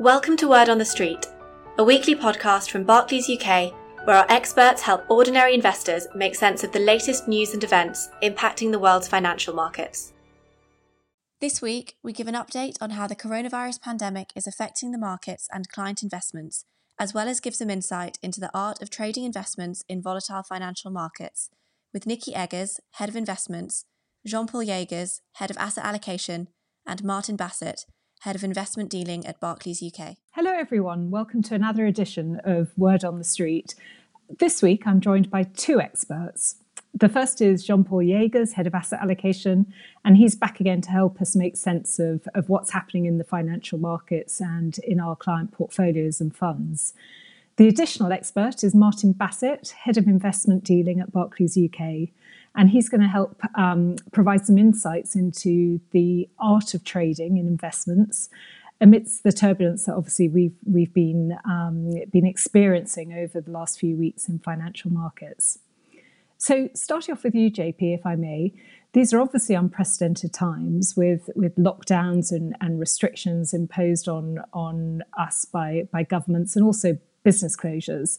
Welcome to Word on the Street, a weekly podcast from Barclays UK, where our experts help ordinary investors make sense of the latest news and events impacting the world's financial markets. This week, we give an update on how the coronavirus pandemic is affecting the markets and client investments, as well as give some insight into the art of trading investments in volatile financial markets, with Nikki Eggers, Head of Investments, Jean Paul Jaegers, Head of Asset Allocation, and Martin Bassett, Head of Investment Dealing at Barclays UK. Hello, everyone. Welcome to another edition of Word on the Street. This week, I'm joined by two experts. The first is Jean Paul Jaegers, Head of Asset Allocation, and he's back again to help us make sense of, of what's happening in the financial markets and in our client portfolios and funds. The additional expert is Martin Bassett, Head of Investment Dealing at Barclays UK and he's going to help um, provide some insights into the art of trading in investments amidst the turbulence that obviously we've we've been um, been experiencing over the last few weeks in financial markets. So, starting off with you, JP, if I may, these are obviously unprecedented times with with lockdowns and, and restrictions imposed on on us by by governments and also business closures.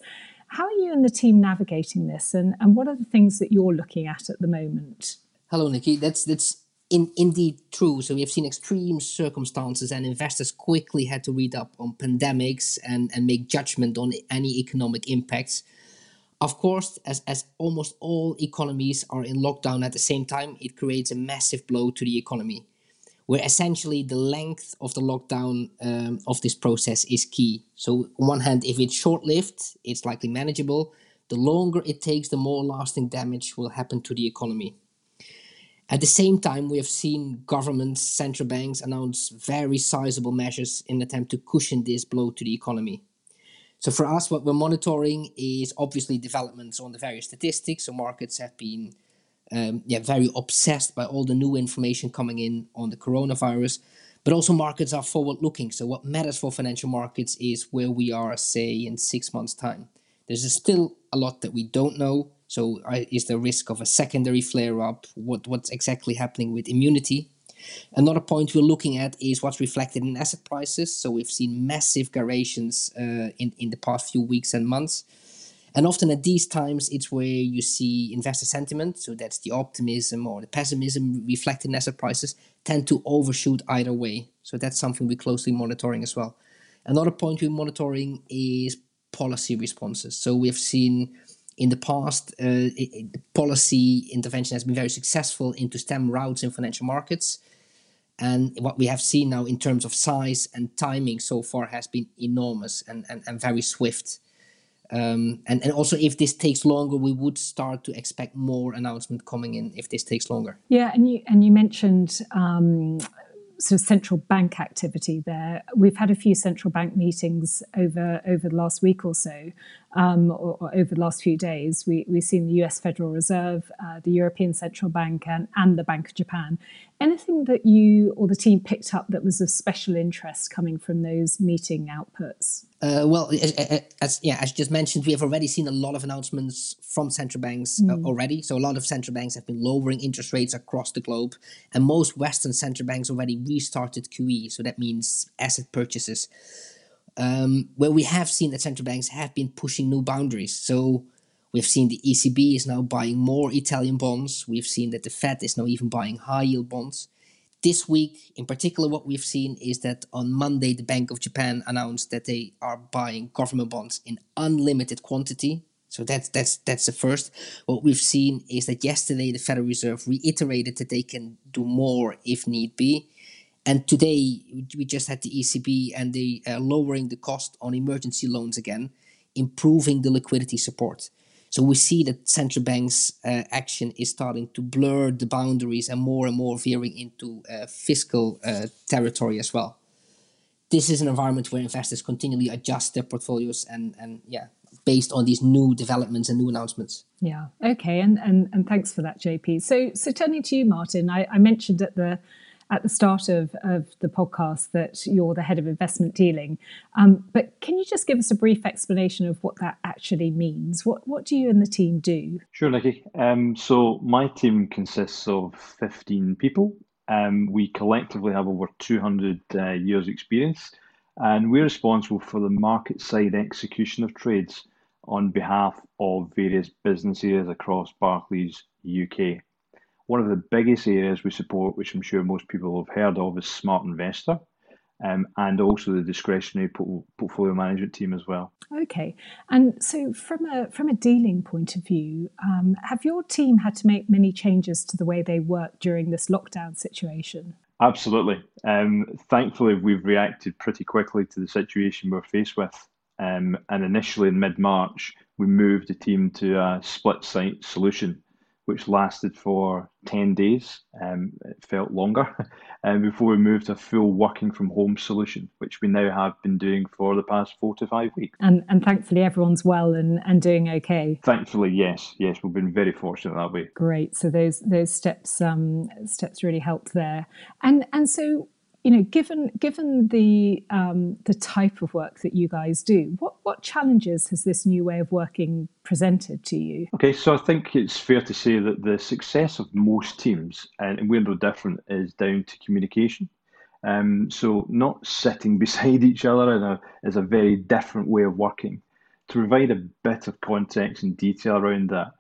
How are you and the team navigating this, and, and what are the things that you're looking at at the moment? Hello, Nikki. That's that's in, indeed true. So we have seen extreme circumstances, and investors quickly had to read up on pandemics and, and make judgment on any economic impacts. Of course, as, as almost all economies are in lockdown at the same time, it creates a massive blow to the economy where essentially the length of the lockdown um, of this process is key. So, on one hand, if it's short lived, it's likely manageable. The longer it takes, the more lasting damage will happen to the economy. At the same time, we have seen governments, central banks announce very sizable measures in an attempt to cushion this blow to the economy. So for us, what we're monitoring is obviously developments on the various statistics. So markets have been um, yeah, very obsessed by all the new information coming in on the coronavirus. But also, markets are forward looking. So, what matters for financial markets is where we are, say, in six months' time. There's still a lot that we don't know. So, is there risk of a secondary flare up? What, what's exactly happening with immunity? Another point we're looking at is what's reflected in asset prices. So, we've seen massive gyrations uh, in, in the past few weeks and months. And often at these times, it's where you see investor sentiment, so that's the optimism or the pessimism reflected in asset prices, tend to overshoot either way. So that's something we're closely monitoring as well. Another point we're monitoring is policy responses. So we've seen in the past, uh, it, policy intervention has been very successful into stem routes in financial markets. And what we have seen now in terms of size and timing so far has been enormous and, and, and very swift. Um, and, and also, if this takes longer, we would start to expect more announcement coming in if this takes longer. Yeah, and you and you mentioned um, sort of central bank activity there. We've had a few central bank meetings over over the last week or so, um, or, or, over the last few days. We, we've seen the US Federal Reserve, uh, the European Central Bank, and, and the Bank of Japan. Anything that you or the team picked up that was of special interest coming from those meeting outputs? Uh, well, as, as, yeah, as you just mentioned, we have already seen a lot of announcements from central banks uh, mm. already. So a lot of central banks have been lowering interest rates across the globe, and most Western central banks already restarted QE. So that means asset purchases um, where we have seen that central banks have been pushing new boundaries. So we've seen the ECB is now buying more Italian bonds. We've seen that the Fed is now even buying high yield bonds. This week, in particular, what we've seen is that on Monday, the Bank of Japan announced that they are buying government bonds in unlimited quantity. So that's that's that's the first. What we've seen is that yesterday the Federal Reserve reiterated that they can do more if need be. And today we just had the ECB and they are lowering the cost on emergency loans again, improving the liquidity support. So we see that central banks' uh, action is starting to blur the boundaries and more and more veering into uh, fiscal uh, territory as well. This is an environment where investors continually adjust their portfolios and and yeah, based on these new developments and new announcements. Yeah. Okay. And and and thanks for that, JP. So so turning to you, Martin, I, I mentioned at the at the start of, of the podcast that you're the head of investment dealing. Um, but can you just give us a brief explanation of what that actually means? What, what do you and the team do? Sure, Nikki. Um, so my team consists of 15 people. Um, we collectively have over 200 uh, years experience and we're responsible for the market side execution of trades on behalf of various business areas across Barclays UK. One of the biggest areas we support, which I'm sure most people have heard of, is Smart Investor. Um, and also the discretionary portfolio management team as well. Okay, and so from a from a dealing point of view, um, have your team had to make many changes to the way they work during this lockdown situation? Absolutely. Um, thankfully, we've reacted pretty quickly to the situation we're faced with. Um, and initially in mid March, we moved the team to a split site solution which lasted for 10 days. Um, it felt longer um, before we moved to a full working from home solution, which we now have been doing for the past four to five weeks. And, and thankfully, everyone's well and, and doing okay. Thankfully, yes, yes, we've been very fortunate that way. Great. So those those steps um, steps really helped there. And and so you know, given given the um, the type of work that you guys do, what what challenges has this new way of working presented to you? Okay, so I think it's fair to say that the success of most teams, and we're no different, is down to communication. Um, so not sitting beside each other a, is a very different way of working. To provide a bit of context and detail around that,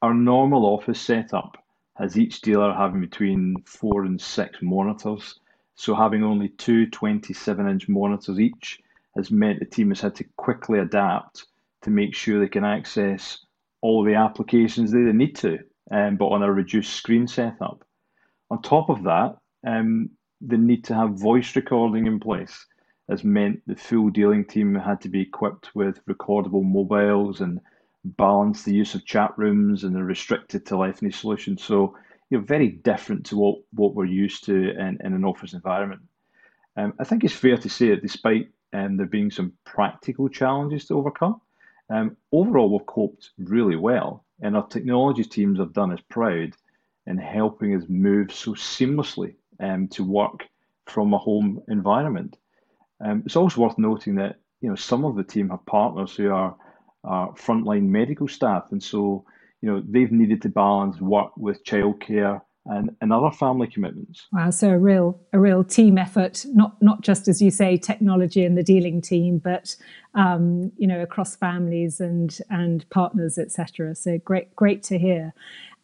our normal office setup has each dealer having between four and six monitors so having only two 27 inch monitors each has meant the team has had to quickly adapt to make sure they can access all the applications they need to, um, but on a reduced screen setup. On top of that, um, the need to have voice recording in place has meant the full dealing team had to be equipped with recordable mobiles and balance the use of chat rooms and the restricted telephony solution. So you know, very different to what, what we're used to in, in an office environment. Um, I think it's fair to say that despite um, there being some practical challenges to overcome, um, overall we've coped really well, and our technology teams have done us proud in helping us move so seamlessly um, to work from a home environment. Um, it's also worth noting that you know some of the team have partners who are, are frontline medical staff, and so you know, they've needed to balance work with childcare and, and other family commitments. Wow, so a real a real team effort, not not just as you say, technology and the dealing team, but um, you know, across families and and partners, etc. So great, great to hear.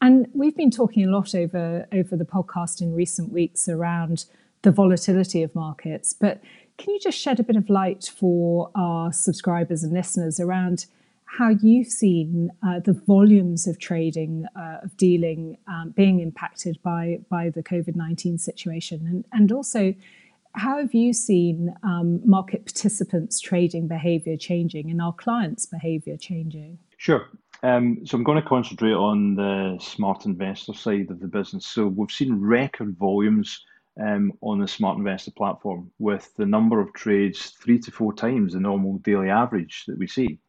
And we've been talking a lot over over the podcast in recent weeks around the volatility of markets, but can you just shed a bit of light for our subscribers and listeners around how you've seen uh, the volumes of trading, uh, of dealing um, being impacted by, by the COVID 19 situation. And, and also, how have you seen um, market participants' trading behavior changing and our clients' behavior changing? Sure. Um, so I'm going to concentrate on the smart investor side of the business. So we've seen record volumes um, on the smart investor platform with the number of trades three to four times the normal daily average that we see.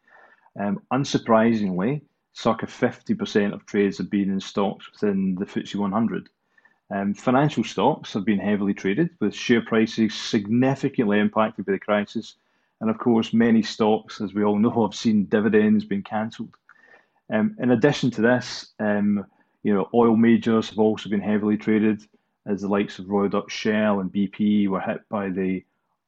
Um, unsurprisingly, circa 50% of trades have been in stocks within the FTSE 100. Um, financial stocks have been heavily traded, with share prices significantly impacted by the crisis. And of course, many stocks, as we all know, have seen dividends being cancelled. Um, in addition to this, um, you know, oil majors have also been heavily traded, as the likes of Royal Dutch Shell and BP were hit by the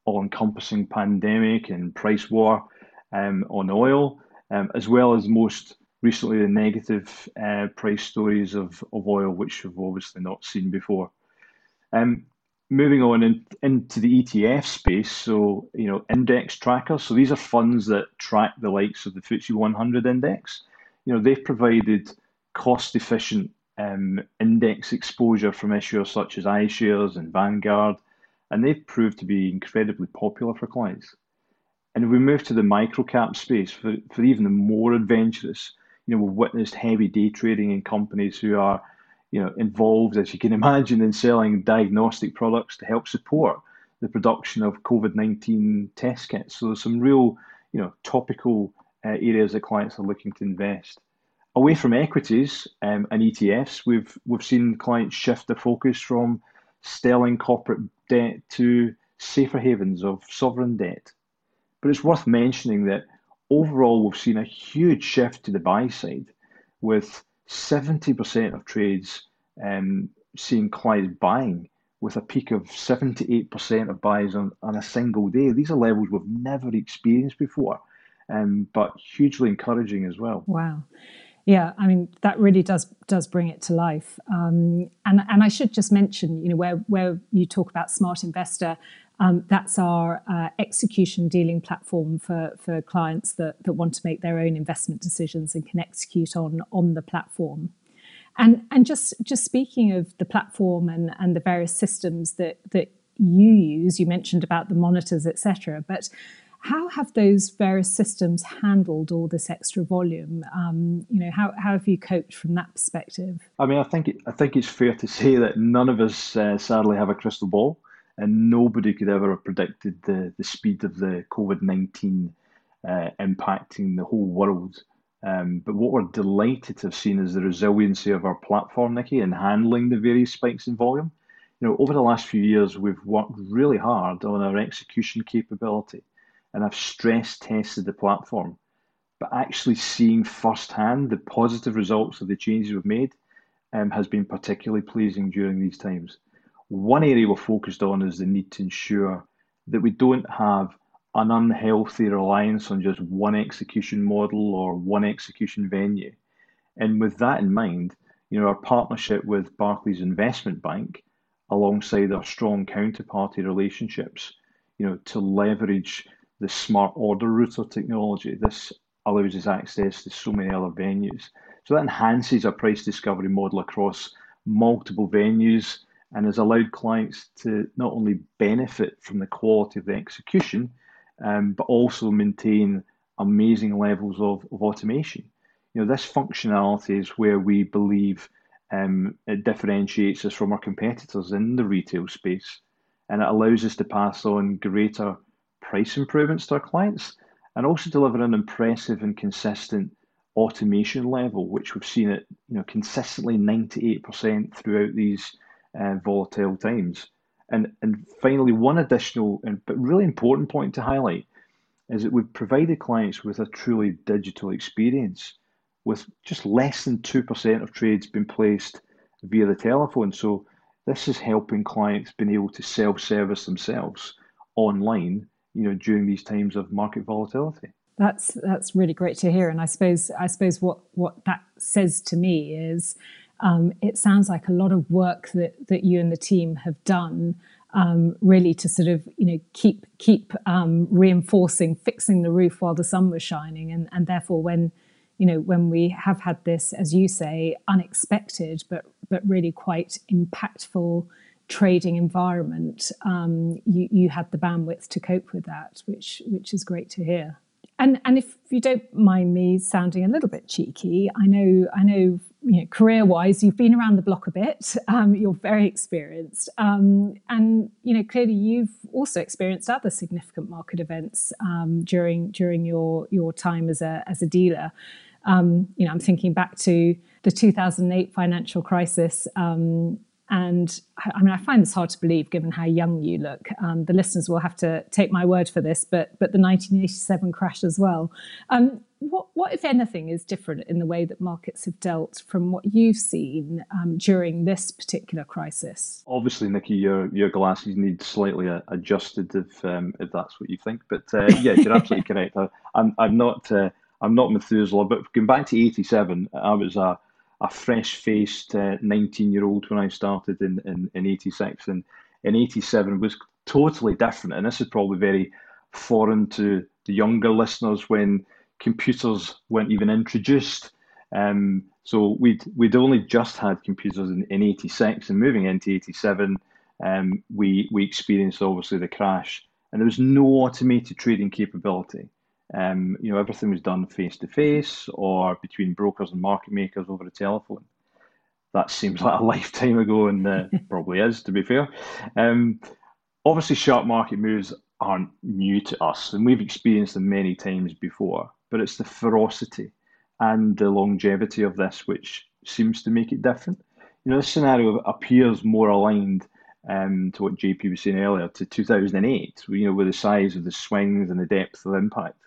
all-encompassing pandemic and price war um, on oil um, as well as most recently the negative uh, price stories of, of oil, which we've obviously not seen before. Um, moving on in, into the ETF space, so you know index trackers. So these are funds that track the likes of the FTSE 100 index. You know they've provided cost-efficient um, index exposure from issuers such as iShares and Vanguard, and they've proved to be incredibly popular for clients. And we move to the microcap space for, for even the more adventurous, you know, we've witnessed heavy day trading in companies who are, you know, involved, as you can imagine, in selling diagnostic products to help support the production of COVID-19 test kits. So there's some real, you know, topical uh, areas that clients are looking to invest. Away from equities um, and ETFs, we've we've seen clients shift their focus from sterling corporate debt to safer havens of sovereign debt. But it's worth mentioning that overall we've seen a huge shift to the buy side, with 70% of trades um, seeing clients buying with a peak of 78% of buys on, on a single day. These are levels we've never experienced before, um, but hugely encouraging as well. Wow. Yeah, I mean that really does does bring it to life. Um, and and I should just mention, you know, where where you talk about Smart Investor, um, that's our uh, execution dealing platform for for clients that that want to make their own investment decisions and can execute on on the platform. And and just just speaking of the platform and and the various systems that that you use, you mentioned about the monitors, etc. But how have those various systems handled all this extra volume? Um, you know, how, how have you coped from that perspective? I mean, I think I think it's fair to say that none of us uh, sadly have a crystal ball, and nobody could ever have predicted the the speed of the COVID nineteen uh, impacting the whole world. Um, but what we're delighted to have seen is the resiliency of our platform, Nikki, in handling the various spikes in volume. You know, over the last few years, we've worked really hard on our execution capability and I've stress tested the platform. But actually seeing firsthand the positive results of the changes we've made um, has been particularly pleasing during these times. One area we're focused on is the need to ensure that we don't have an unhealthy reliance on just one execution model or one execution venue. And with that in mind, you know, our partnership with Barclays Investment Bank, alongside our strong counterparty relationships, you know, to leverage the smart order router technology. This allows us access to so many other venues. So that enhances our price discovery model across multiple venues and has allowed clients to not only benefit from the quality of the execution, um, but also maintain amazing levels of, of automation. You know, this functionality is where we believe um, it differentiates us from our competitors in the retail space, and it allows us to pass on greater price improvements to our clients and also deliver an impressive and consistent automation level, which we've seen at you know consistently 98% throughout these uh, volatile times. And and finally, one additional and but really important point to highlight is that we've provided clients with a truly digital experience, with just less than two percent of trades being placed via the telephone. So this is helping clients being able to self-service themselves online you know, during these times of market volatility. That's that's really great to hear, and I suppose I suppose what what that says to me is, um, it sounds like a lot of work that that you and the team have done, um, really to sort of you know keep keep um, reinforcing, fixing the roof while the sun was shining, and and therefore when you know when we have had this, as you say, unexpected but but really quite impactful trading environment, um, you, you had the bandwidth to cope with that, which which is great to hear. And and if you don't mind me sounding a little bit cheeky, I know I know you know career wise you've been around the block a bit. Um, you're very experienced, um, and you know clearly you've also experienced other significant market events um, during during your your time as a as a dealer. Um, you know, I'm thinking back to the 2008 financial crisis. And I mean, I find this hard to believe given how young you look. Um, the listeners will have to take my word for this, but but the 1987 crash as well. Um, what, what, if anything, is different in the way that markets have dealt from what you've seen um, during this particular crisis? Obviously, Nikki, your your glasses need slightly adjusted if um, if that's what you think. But uh, yeah, you're absolutely correct. I, am I'm, I'm not uh, I'm not Methuselah, but going back to '87, I was a a fresh faced 19 uh, year old when I started in, in, in 86. And in 87 was totally different. And this is probably very foreign to the younger listeners when computers weren't even introduced. Um, so we'd we'd only just had computers in, in 86 and moving into 87, um, we we experienced obviously the crash and there was no automated trading capability. Um, you know, everything was done face to face or between brokers and market makers over the telephone. That seems like a lifetime ago, and uh, probably is, to be fair. Um, obviously, sharp market moves aren't new to us, and we've experienced them many times before. But it's the ferocity and the longevity of this which seems to make it different. You know, this scenario appears more aligned um, to what JP was saying earlier to 2008. You know, with the size of the swings and the depth of impact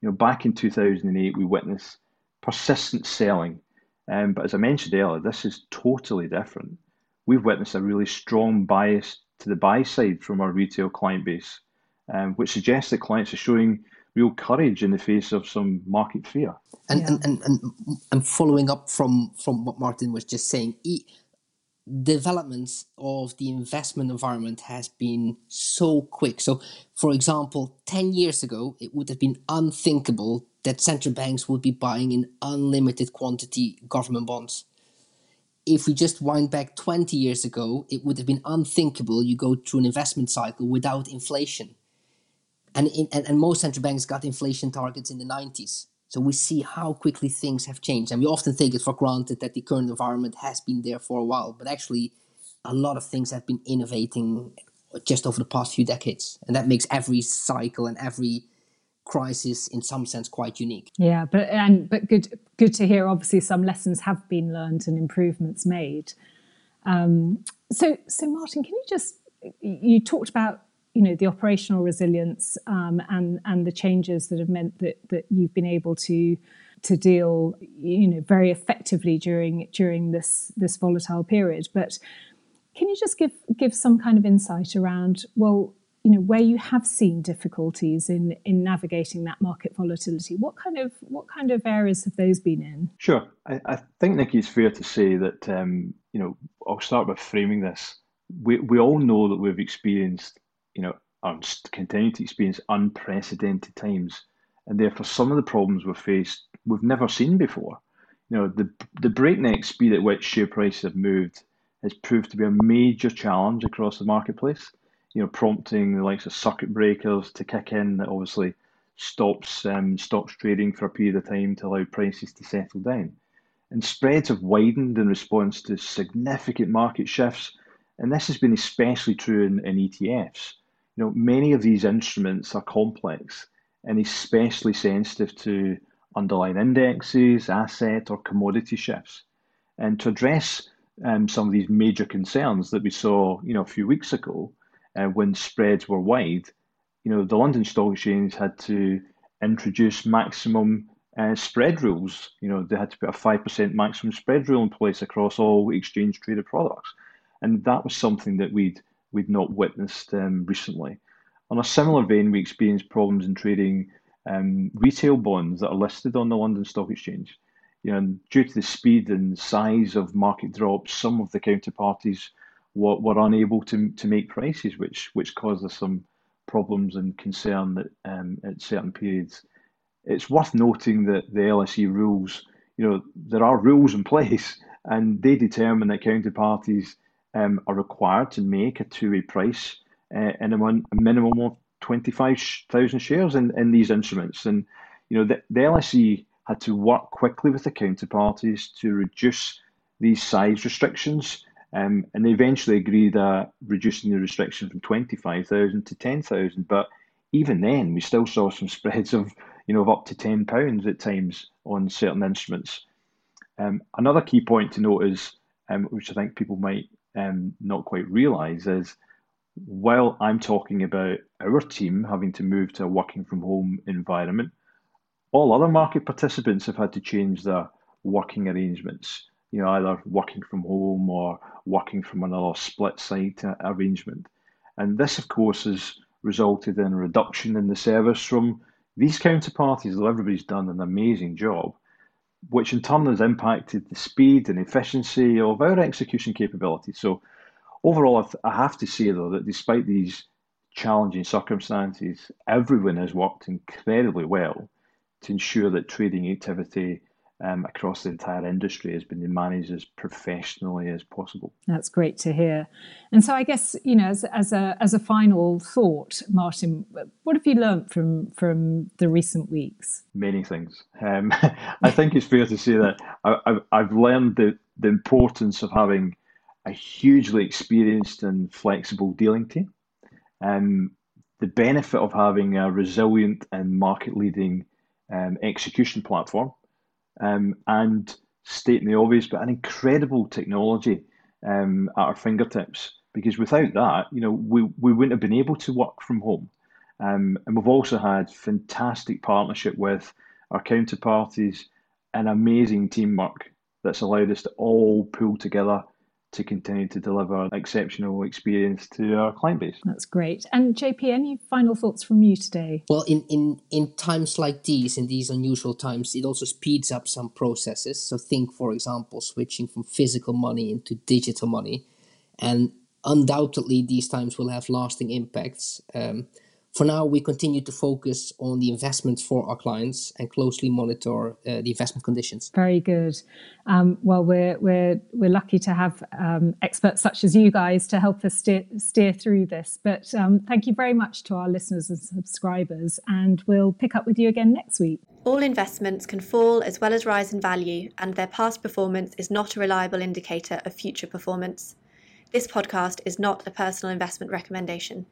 you know, back in 2008, we witnessed persistent selling. Um, but as I mentioned earlier, this is totally different. we've witnessed a really strong bias to the buy side from our retail client base, um, which suggests that clients are showing real courage in the face of some market fear. And, yeah. and, and, and, and following up from, from what Martin was just saying, developments of the investment environment has been so quick. So, for example, 10 years ago, it would have been unthinkable that central banks would be buying in unlimited quantity government bonds. If we just wind back 20 years ago, it would have been unthinkable you go through an investment cycle without inflation. And, in, and, and most central banks got inflation targets in the 90s. So we see how quickly things have changed. And we often take it for granted that the current environment has been there for a while, but actually, a lot of things have been innovating just over the past few decades. And that makes every cycle and every crisis in some sense quite unique. Yeah, but and but good good to hear obviously some lessons have been learned and improvements made. Um, so so Martin, can you just you talked about you know the operational resilience um, and and the changes that have meant that that you've been able to to deal you know very effectively during during this this volatile period. But can you just give give some kind of insight around well you know where you have seen difficulties in in navigating that market volatility? What kind of what kind of areas have those been in? Sure. I, I think nikki it's fair to say that um, you know i'll start by framing this. We, we all know that we've experienced you know, are continuing to experience unprecedented times, and therefore some of the problems we've faced we've never seen before. You know, the the breakneck speed at which share prices have moved has proved to be a major challenge across the marketplace. You know, prompting the likes of circuit breakers to kick in that obviously stops um, stops trading for a period of time to allow prices to settle down. And spreads have widened in response to significant market shifts, and this has been especially true in, in ETFs you know, many of these instruments are complex and especially sensitive to underlying indexes, asset or commodity shifts. And to address um, some of these major concerns that we saw, you know, a few weeks ago, uh, when spreads were wide, you know, the London Stock Exchange had to introduce maximum uh, spread rules. You know, they had to put a five percent maximum spread rule in place across all exchange traded products, and that was something that we'd we'd not witnessed um, recently. On a similar vein, we experienced problems in trading um, retail bonds that are listed on the London Stock Exchange. You know, due to the speed and size of market drops, some of the counterparties were, were unable to, to make prices, which which caused us some problems and concern that um, at certain periods. It's worth noting that the LSE rules, you know, there are rules in place, and they determine that counterparties um, are required to make a two-way price uh, in a, a, minimum of 25,000 shares in, in these instruments. And, you know, the, the LSE had to work quickly with the counterparties to reduce these size restrictions. Um, and they eventually agreed at reducing the restriction from 25,000 to 10,000. But even then, we still saw some spreads of, you know, of up to 10 pounds at times on certain instruments. Um, another key point to note is, um, which I think people might um, not quite realise is while I'm talking about our team having to move to a working from home environment, all other market participants have had to change their working arrangements. You know, either working from home or working from another split site arrangement. And this, of course, has resulted in a reduction in the service from these counterparties, though everybody's done an amazing job which in turn has impacted the speed and efficiency of our execution capability. So, overall, I have to say though that despite these challenging circumstances, everyone has worked incredibly well to ensure that trading activity um, across the entire industry has been managed as professionally as possible. That's great to hear. And so, I guess you know, as, as a as a final thought, Martin, what have you learned from from the recent weeks? Many things. Um, I think it's fair to say that I, have I've learned the the importance of having a hugely experienced and flexible dealing team. Um, the benefit of having a resilient and market leading um, execution platform um, and stating the obvious, but an incredible technology um, at our fingertips. Because without that, you know, we, we wouldn't have been able to work from home. Um, and we've also had fantastic partnership with our counterparties and amazing teamwork that's allowed us to all pull together to continue to deliver exceptional experience to our client base. That's great. And JP, any final thoughts from you today? Well, in, in, in times like these, in these unusual times, it also speeds up some processes. So think, for example, switching from physical money into digital money. And undoubtedly, these times will have lasting impacts. Um, for now, we continue to focus on the investments for our clients and closely monitor uh, the investment conditions. Very good. Um, well, we're we're we're lucky to have um, experts such as you guys to help us steer steer through this. But um, thank you very much to our listeners and subscribers, and we'll pick up with you again next week. All investments can fall as well as rise in value, and their past performance is not a reliable indicator of future performance. This podcast is not a personal investment recommendation.